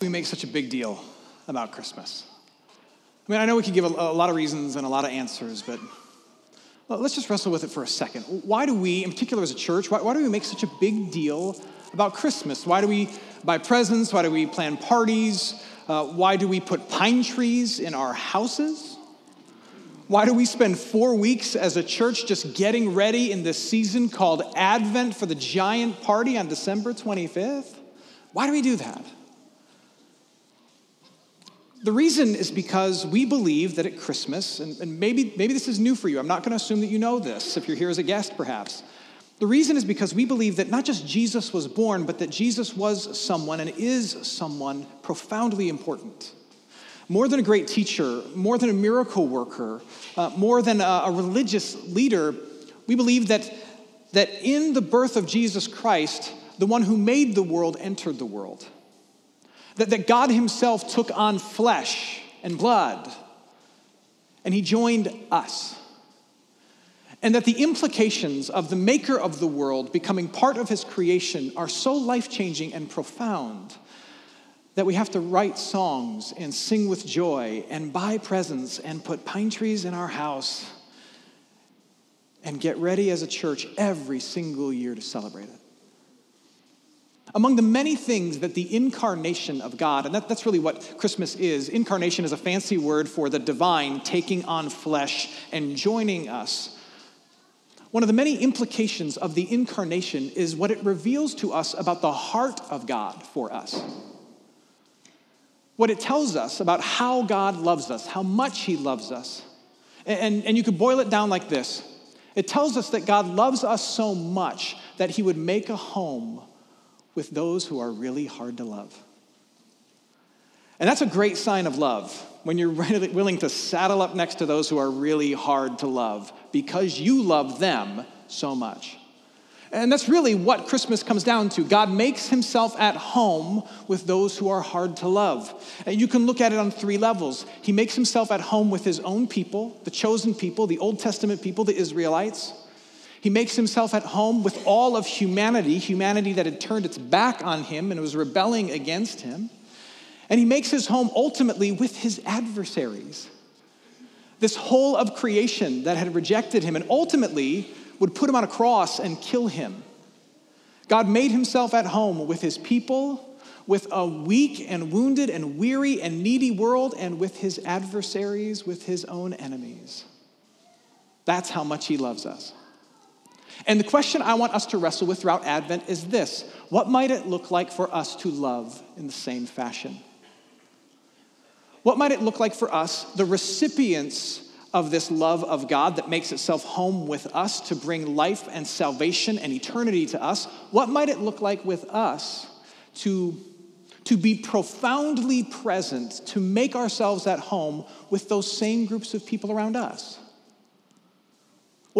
we make such a big deal about Christmas? I mean, I know we could give a, a lot of reasons and a lot of answers, but let's just wrestle with it for a second. Why do we, in particular as a church, why, why do we make such a big deal about Christmas? Why do we buy presents? Why do we plan parties? Uh, why do we put pine trees in our houses? Why do we spend four weeks as a church just getting ready in this season called Advent for the giant party on December 25th? Why do we do that? The reason is because we believe that at Christmas, and, and maybe, maybe this is new for you, I'm not going to assume that you know this if you're here as a guest perhaps. The reason is because we believe that not just Jesus was born, but that Jesus was someone and is someone profoundly important. More than a great teacher, more than a miracle worker, uh, more than a, a religious leader, we believe that, that in the birth of Jesus Christ, the one who made the world entered the world that, that God Himself took on flesh and blood, and He joined us. And that the implications of the maker of the world becoming part of His creation are so life changing and profound that we have to write songs and sing with joy and buy presents and put pine trees in our house and get ready as a church every single year to celebrate it. Among the many things that the incarnation of God, and that, that's really what Christmas is, incarnation is a fancy word for the divine taking on flesh and joining us. One of the many implications of the incarnation is what it reveals to us about the heart of God for us. What it tells us about how God loves us, how much He loves us. And, and you could boil it down like this it tells us that God loves us so much that He would make a home with those who are really hard to love. And that's a great sign of love when you're willing to saddle up next to those who are really hard to love because you love them so much. And that's really what Christmas comes down to. God makes himself at home with those who are hard to love. And you can look at it on three levels. He makes himself at home with his own people, the chosen people, the Old Testament people, the Israelites. He makes himself at home with all of humanity, humanity that had turned its back on him and was rebelling against him. And he makes his home ultimately with his adversaries. This whole of creation that had rejected him and ultimately would put him on a cross and kill him. God made himself at home with his people, with a weak and wounded and weary and needy world, and with his adversaries, with his own enemies. That's how much he loves us. And the question I want us to wrestle with throughout Advent is this What might it look like for us to love in the same fashion? What might it look like for us, the recipients of this love of God that makes itself home with us to bring life and salvation and eternity to us? What might it look like with us to, to be profoundly present, to make ourselves at home with those same groups of people around us?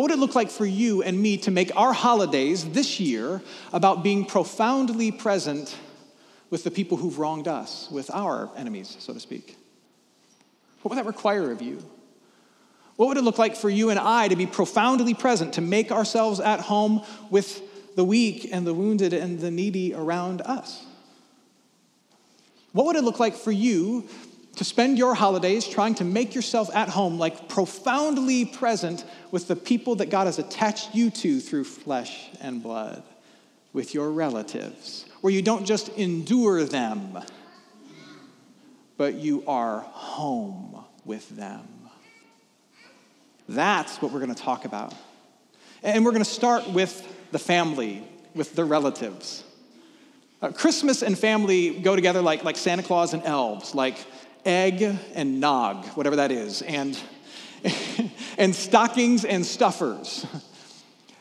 What would it look like for you and me to make our holidays this year about being profoundly present with the people who've wronged us, with our enemies, so to speak? What would that require of you? What would it look like for you and I to be profoundly present, to make ourselves at home with the weak and the wounded and the needy around us? What would it look like for you to spend your holidays trying to make yourself at home, like profoundly present with the people that God has attached you to through flesh and blood, with your relatives, where you don't just endure them, but you are home with them. That's what we're going to talk about. And we're going to start with the family, with the relatives. Uh, Christmas and family go together like, like Santa Claus and elves, like egg and nog, whatever that is, and, and stockings and stuffers.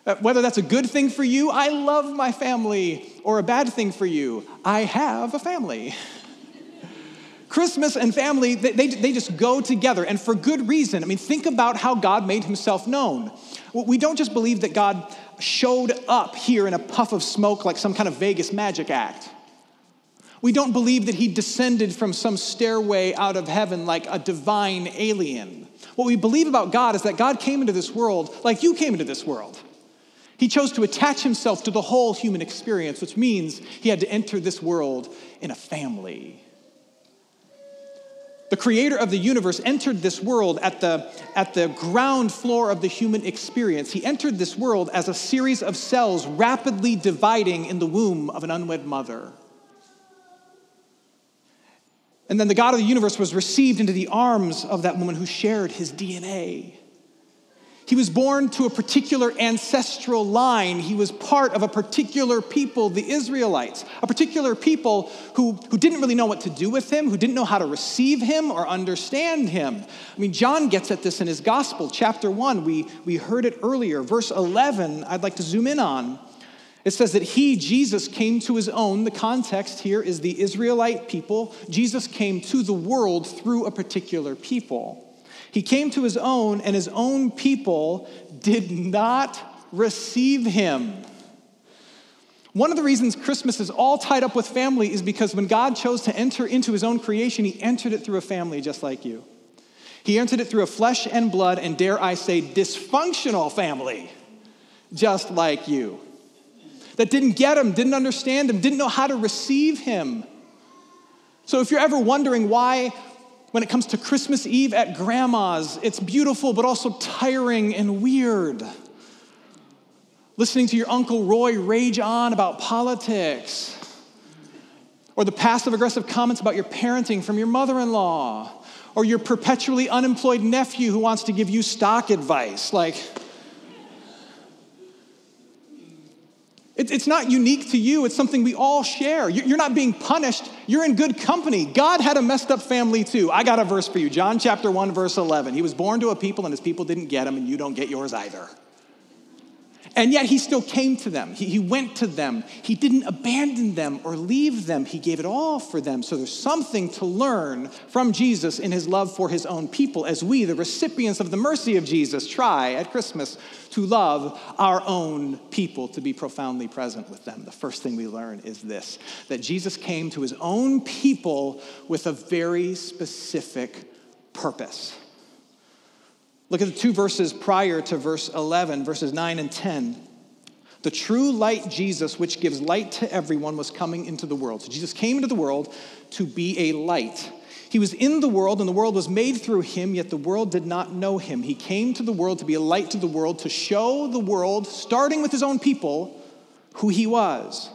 Uh, whether that's a good thing for you, I love my family, or a bad thing for you, I have a family. Christmas and family, they, they, they, just go together, and for good reason. I mean, think about how God made himself known. We don't just believe that God showed up here in a puff of smoke like some kind of Vegas magic act. We don't believe that he descended from some stairway out of heaven like a divine alien. What we believe about God is that God came into this world like you came into this world. He chose to attach himself to the whole human experience, which means he had to enter this world in a family. the creator of the universe entered this world at the, at the ground floor of the human experience. He entered this world as a series of cells rapidly dividing in the womb of an unwed mother. And then the God of the universe was received into the arms of that woman who shared his DNA. He was born to a particular ancestral line. He was part of a particular people, the Israelites, a particular people who, who didn't really know what to do with him, who didn't know how to receive him or understand him. I mean, John gets at this in his gospel, chapter 1. We, we heard it earlier. Verse 11, I'd like to zoom in on. It says that he, Jesus, came to his own. The context here is the Israelite people. Jesus came to the world through a particular people. He came to his own, and his own people did not receive him. One of the reasons Christmas is all tied up with family is because when God chose to enter into his own creation, he entered it through a family just like you. He entered it through a flesh and blood, and dare I say, dysfunctional family, just like you. That didn't get him, didn't understand him, didn't know how to receive him. So if you're ever wondering why when it comes to Christmas Eve at grandma's, it's beautiful but also tiring and weird. Listening to your Uncle Roy rage on about politics, or the passive aggressive comments about your parenting from your mother in law, or your perpetually unemployed nephew who wants to give you stock advice. Like, It's not unique to you, it's something we all share. You're not being punished, you're in good company. God had a messed up family too. I got a verse for you John chapter 1, verse 11. He was born to a people, and his people didn't get him, and you don't get yours either. And yet he still came to them. He, he, went to them. He didn't abandon them or leave them. He gave it all for them. So there's something to learn from Jesus in his love for his own people as we, the recipients of the mercy of Jesus, try at Christmas to love our own people, to be profoundly present with them. The first thing we learn is this that Jesus came to his own people with a very specific purpose. Look at the two verses prior to verse 11, verses 9 and 10. The true light, Jesus, which gives light to everyone, was coming into the world. So Jesus came into the world to be a light. He was in the world, and the world was made through him, yet the world did not know him. He came to the world to be a light to the world, to show the world, starting with his own people, who he was.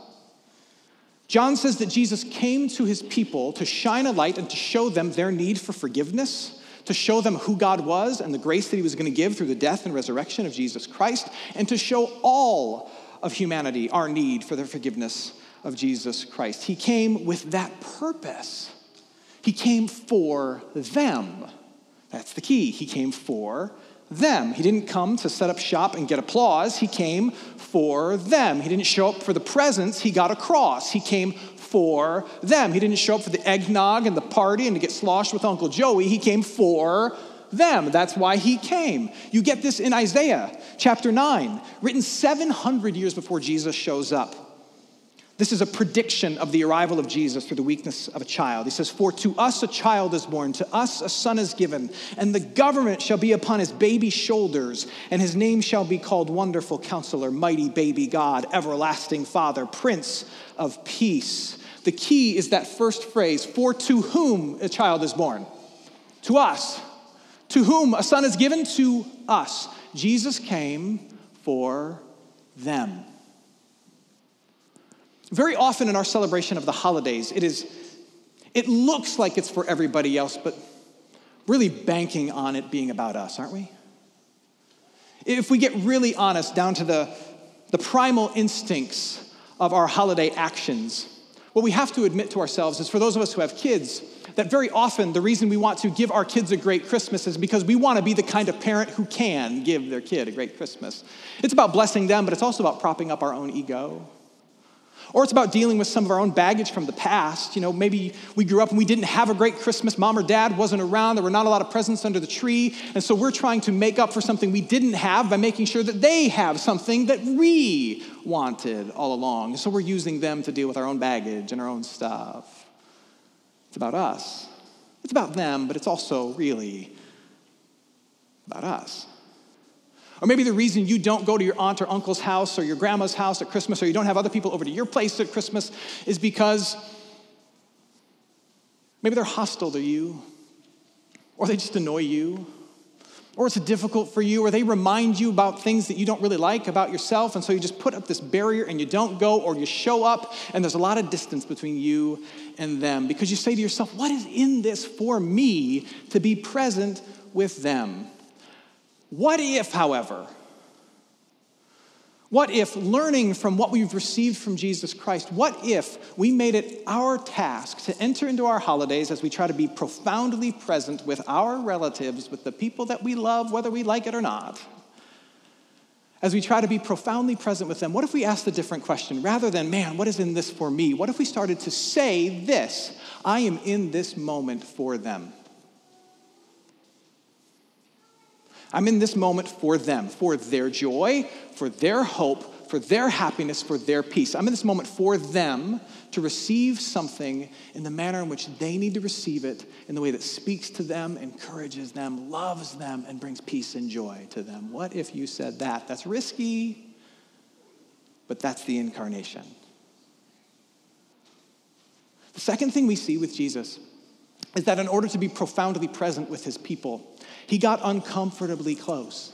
John says that Jesus came to his people to shine a light and to show them their need for forgiveness to show them who God was and the grace that He was going to give through the death and resurrection of Jesus Christ, and to show all of humanity our need for the forgiveness of Jesus Christ. He came with that purpose. He came for them. That's the key. He came for them. He didn't come to set up shop and get applause. He came for them. He didn't show up for the presents. He got a cross. He came for them. He didn't show up for the eggnog and the party and to get sloshed with Uncle Joey. He came for them. That's why he came. You get this in Isaiah chapter 9, written 700 years before Jesus shows up. This is a prediction of the arrival of Jesus through the weakness of a child. He says, For to us a child is born, to us a son is given, and the government shall be upon his baby shoulders, and his name shall be called Wonderful Counselor, Mighty Baby God, Everlasting Father, Prince of Peace. The key is that first phrase for to whom a child is born? To us. To whom a son is given? To us. Jesus came for them. Very often in our celebration of the holidays, it is it looks like it's for everybody else, but really banking on it being about us, aren't we? If we get really honest down to the, the primal instincts of our holiday actions, what we have to admit to ourselves is for those of us who have kids, that very often the reason we want to give our kids a great Christmas is because we want to be the kind of parent who can give their kid a great Christmas. It's about blessing them, but it's also about propping up our own ego. Or it's about dealing with some of our own baggage from the past. You know, maybe we grew up and we didn't have a great Christmas. Mom or dad wasn't around. There were not a lot of presents under the tree. And so we're trying to make up for something we didn't have by making sure that they have something that we wanted all along. So we're using them to deal with our own baggage and our own stuff. It's about us. It's about them, but it's also really about us. Or maybe the reason you don't go to your aunt or uncle's house or your grandma's house at Christmas or you don't have other people over to your place at Christmas is because maybe they're hostile to you. or they just annoy you, or it's difficult for you, or they remind you about things that you don't really like about yourself, and so you just put up this barrier and you don't go, or you show up and there's a lot of distance between you and them because you say to yourself, What is in this for me to be present with them? What if, however, what if learning from what we've received from Jesus Christ, what if we made it our task to enter into our holidays as we try to be profoundly present with our relatives, with the people that we love, whether we like it or not? As we try to be profoundly present with them, what if we asked a different question? Rather than, man, what is in this for me? What if we started to say this I am in this moment for them? I'm in this moment for them, for their joy, for their hope, for their happiness, for their peace. I'm in this moment for them to receive something in the manner in which they need to receive it, in the way that speaks to them, encourages them, loves them, and brings peace and joy to them. What if you said that? That's risky, but that's the incarnation. The second thing we see with Jesus is that in order to be profoundly present with his people, he got uncomfortably close.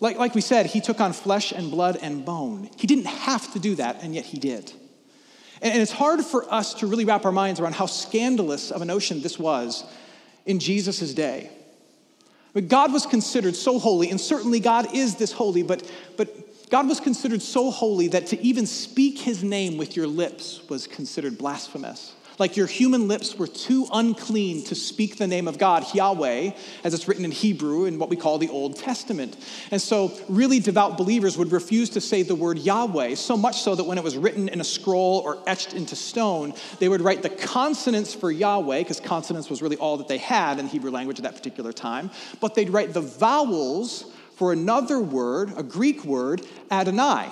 Like, like we said, he took on flesh and blood and bone. He didn't have to do that, and yet he did. And, and it's hard for us to really wrap our minds around how scandalous of a notion this was in Jesus' day. But God was considered so holy, and certainly God is this holy, but, but God was considered so holy that to even speak his name with your lips was considered blasphemous. Like your human lips were too unclean to speak the name of God, Yahweh, as it's written in Hebrew in what we call the Old Testament. And so, really devout believers would refuse to say the word Yahweh, so much so that when it was written in a scroll or etched into stone, they would write the consonants for Yahweh, because consonants was really all that they had in Hebrew language at that particular time, but they'd write the vowels for another word, a Greek word, Adonai,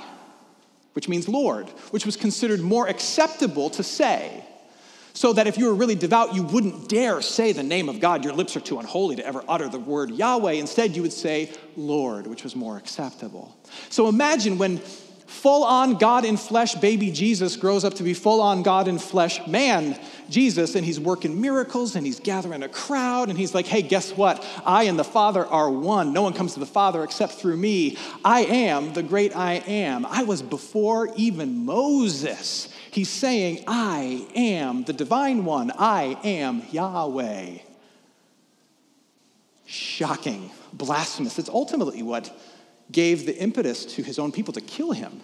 which means Lord, which was considered more acceptable to say. So that if you were really devout, you wouldn't dare say the name of God. Your lips are too unholy to ever utter the word Yahweh. Instead, you would say Lord, which was more acceptable. So imagine when full on God in flesh baby Jesus grows up to be full on God in flesh man Jesus, and he's working miracles and he's gathering a crowd, and he's like, hey, guess what? I and the Father are one. No one comes to the Father except through me. I am the great I am. I was before even Moses. He's saying, I am the divine one. I am Yahweh. Shocking, blasphemous. It's ultimately what gave the impetus to his own people to kill him.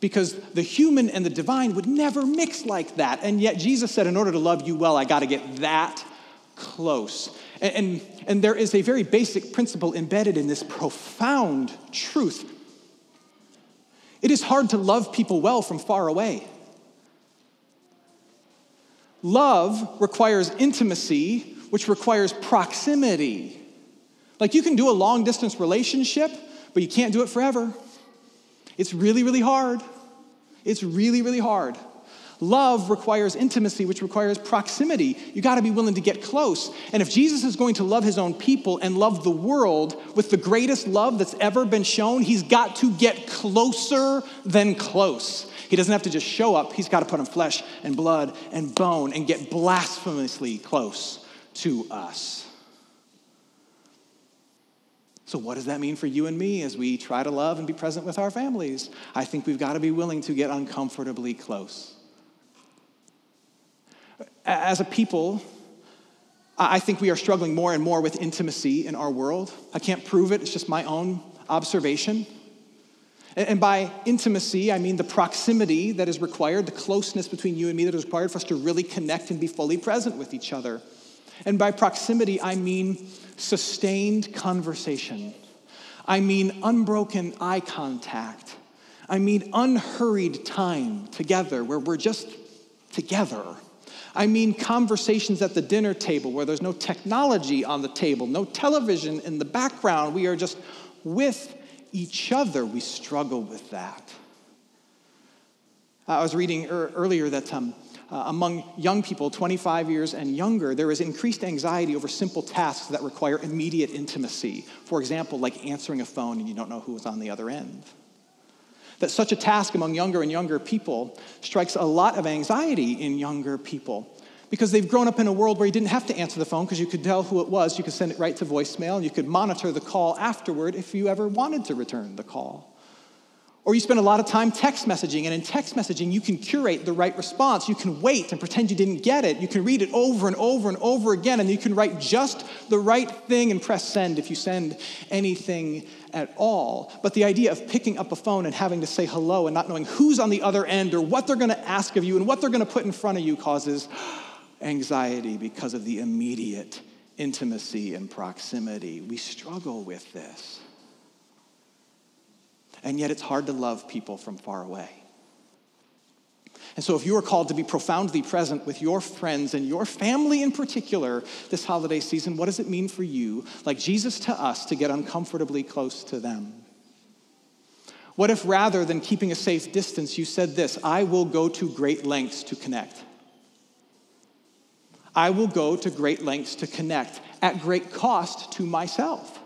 Because the human and the divine would never mix like that. And yet Jesus said, in order to love you well, I got to get that close. And, and, and there is a very basic principle embedded in this profound truth it is hard to love people well from far away. Love requires intimacy, which requires proximity. Like you can do a long distance relationship, but you can't do it forever. It's really, really hard. It's really, really hard. Love requires intimacy, which requires proximity. You got to be willing to get close. And if Jesus is going to love his own people and love the world with the greatest love that's ever been shown, he's got to get closer than close. He doesn't have to just show up, he's got to put on flesh and blood and bone and get blasphemously close to us. So, what does that mean for you and me as we try to love and be present with our families? I think we've got to be willing to get uncomfortably close. As a people, I think we are struggling more and more with intimacy in our world. I can't prove it, it's just my own observation. And by intimacy, I mean the proximity that is required, the closeness between you and me that is required for us to really connect and be fully present with each other. And by proximity, I mean sustained conversation. I mean unbroken eye contact. I mean unhurried time together where we're just together. I mean conversations at the dinner table where there's no technology on the table, no television in the background. We are just with each other. We struggle with that. I was reading er- earlier that um, uh, among young people, 25 years and younger, there is increased anxiety over simple tasks that require immediate intimacy. For example, like answering a phone and you don't know who is on the other end that such a task among younger and younger people strikes a lot of anxiety in younger people because they've grown up in a world where you didn't have to answer the phone because you could tell who it was. You could send it right to voicemail and you could monitor the call afterward if you ever wanted to return the call. Or you spend a lot of time text messaging, and in text messaging, you can curate the right response. You can wait and pretend you didn't get it. You can read it over and over and over again, and you can write just the right thing and press send if you send anything at all. But the idea of picking up a phone and having to say hello and not knowing who's on the other end or what they're going to ask of you and what they're going to put in front of you causes anxiety because of the immediate intimacy and proximity. We struggle with this. And yet it's hard to love people from far away. And so, if you are called to be profoundly present with your friends and your family in particular this holiday season, what does it mean for you, like Jesus to us, to get uncomfortably close to them? What if rather than keeping a safe distance, you said this I will go to great lengths to connect? I will go to great lengths to connect at great cost to myself.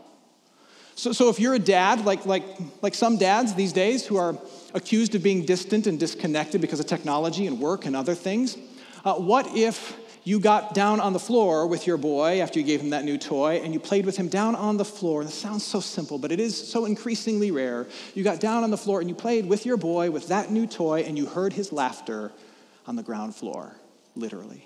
So, so if you're a dad, like, like, like some dads these days who are accused of being distant and disconnected because of technology and work and other things, uh, what if you got down on the floor with your boy after you gave him that new toy and you played with him down on the floor? And it sounds so simple, but it is so increasingly rare. You got down on the floor and you played with your boy with that new toy and you heard his laughter on the ground floor, literally.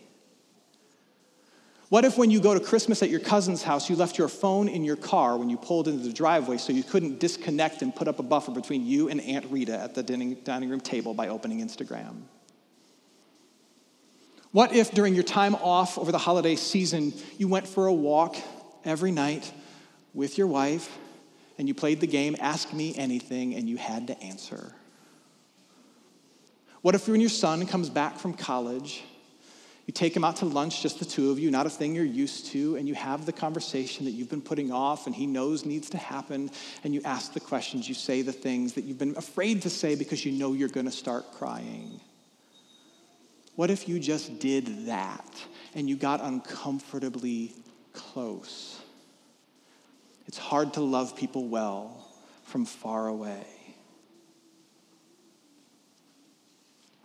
What if, when you go to Christmas at your cousin's house, you left your phone in your car when you pulled into the driveway so you couldn't disconnect and put up a buffer between you and Aunt Rita at the dining room table by opening Instagram? What if, during your time off over the holiday season, you went for a walk every night with your wife and you played the game Ask Me Anything and you had to answer? What if, when your son comes back from college, you take him out to lunch, just the two of you, not a thing you're used to, and you have the conversation that you've been putting off and he knows needs to happen, and you ask the questions, you say the things that you've been afraid to say because you know you're going to start crying. What if you just did that and you got uncomfortably close? It's hard to love people well from far away.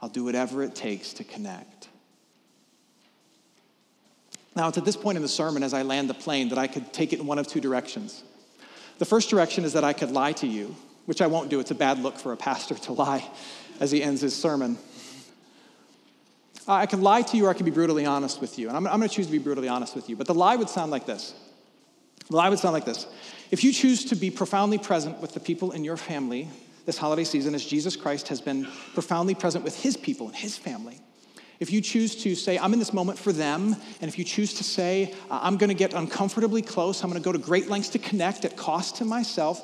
I'll do whatever it takes to connect. Now, it's at this point in the sermon, as I land the plane, that I could take it in one of two directions. The first direction is that I could lie to you, which I won't do. It's a bad look for a pastor to lie as he ends his sermon. I could lie to you or I could be brutally honest with you. And I'm, I'm going to choose to be brutally honest with you. But the lie would sound like this. The lie would sound like this. If you choose to be profoundly present with the people in your family this holiday season, as Jesus Christ has been profoundly present with his people and his family, if you choose to say, I'm in this moment for them, and if you choose to say, I'm going to get uncomfortably close, I'm going to go to great lengths to connect at cost to myself,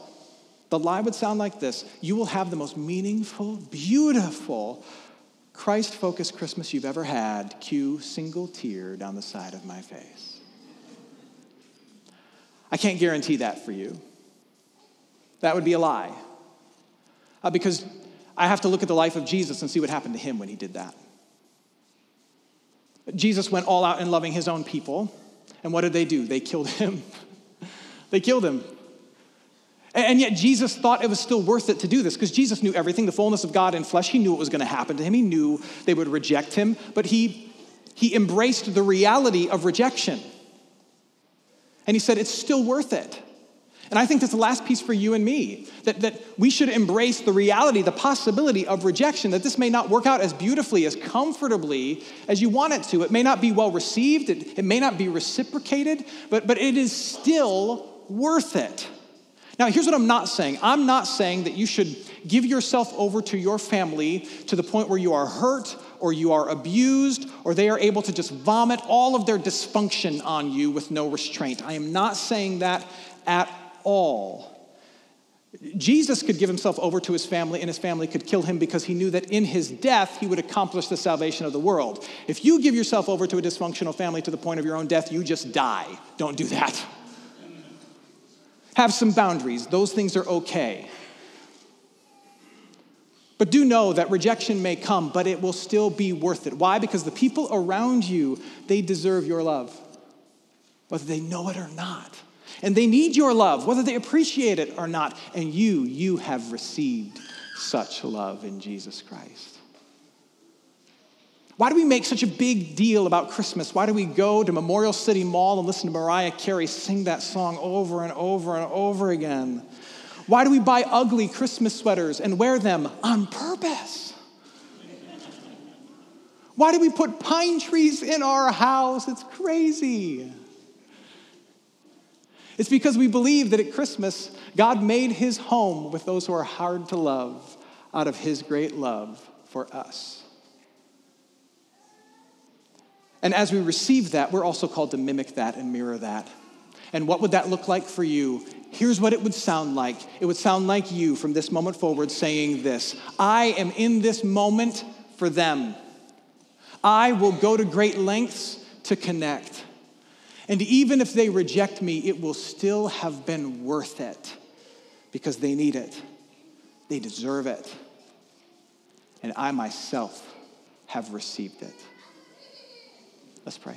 the lie would sound like this You will have the most meaningful, beautiful, Christ focused Christmas you've ever had. Cue single tear down the side of my face. I can't guarantee that for you. That would be a lie. Uh, because I have to look at the life of Jesus and see what happened to him when he did that. Jesus went all out in loving his own people. And what did they do? They killed him. they killed him. And yet Jesus thought it was still worth it to do this because Jesus knew everything, the fullness of God in flesh. He knew what was going to happen to him. He knew they would reject him, but he, he embraced the reality of rejection. And he said, It's still worth it. And I think that's the last piece for you and me that, that we should embrace the reality, the possibility of rejection, that this may not work out as beautifully, as comfortably as you want it to. It may not be well received, it, it may not be reciprocated, but, but it is still worth it. Now, here's what I'm not saying I'm not saying that you should give yourself over to your family to the point where you are hurt or you are abused or they are able to just vomit all of their dysfunction on you with no restraint. I am not saying that at all. Jesus could give himself over to his family, and his family could kill him because he knew that in his death he would accomplish the salvation of the world. If you give yourself over to a dysfunctional family to the point of your own death, you just die. Don't do that. Have some boundaries, those things are okay. But do know that rejection may come, but it will still be worth it. Why? Because the people around you, they deserve your love, whether they know it or not. And they need your love, whether they appreciate it or not. And you, you have received such love in Jesus Christ. Why do we make such a big deal about Christmas? Why do we go to Memorial City Mall and listen to Mariah Carey sing that song over and over and over again? Why do we buy ugly Christmas sweaters and wear them on purpose? Why do we put pine trees in our house? It's crazy. It's because we believe that at Christmas, God made his home with those who are hard to love out of his great love for us. And as we receive that, we're also called to mimic that and mirror that. And what would that look like for you? Here's what it would sound like it would sound like you from this moment forward saying this I am in this moment for them. I will go to great lengths to connect. And even if they reject me, it will still have been worth it because they need it, they deserve it. And I myself have received it. Let's pray.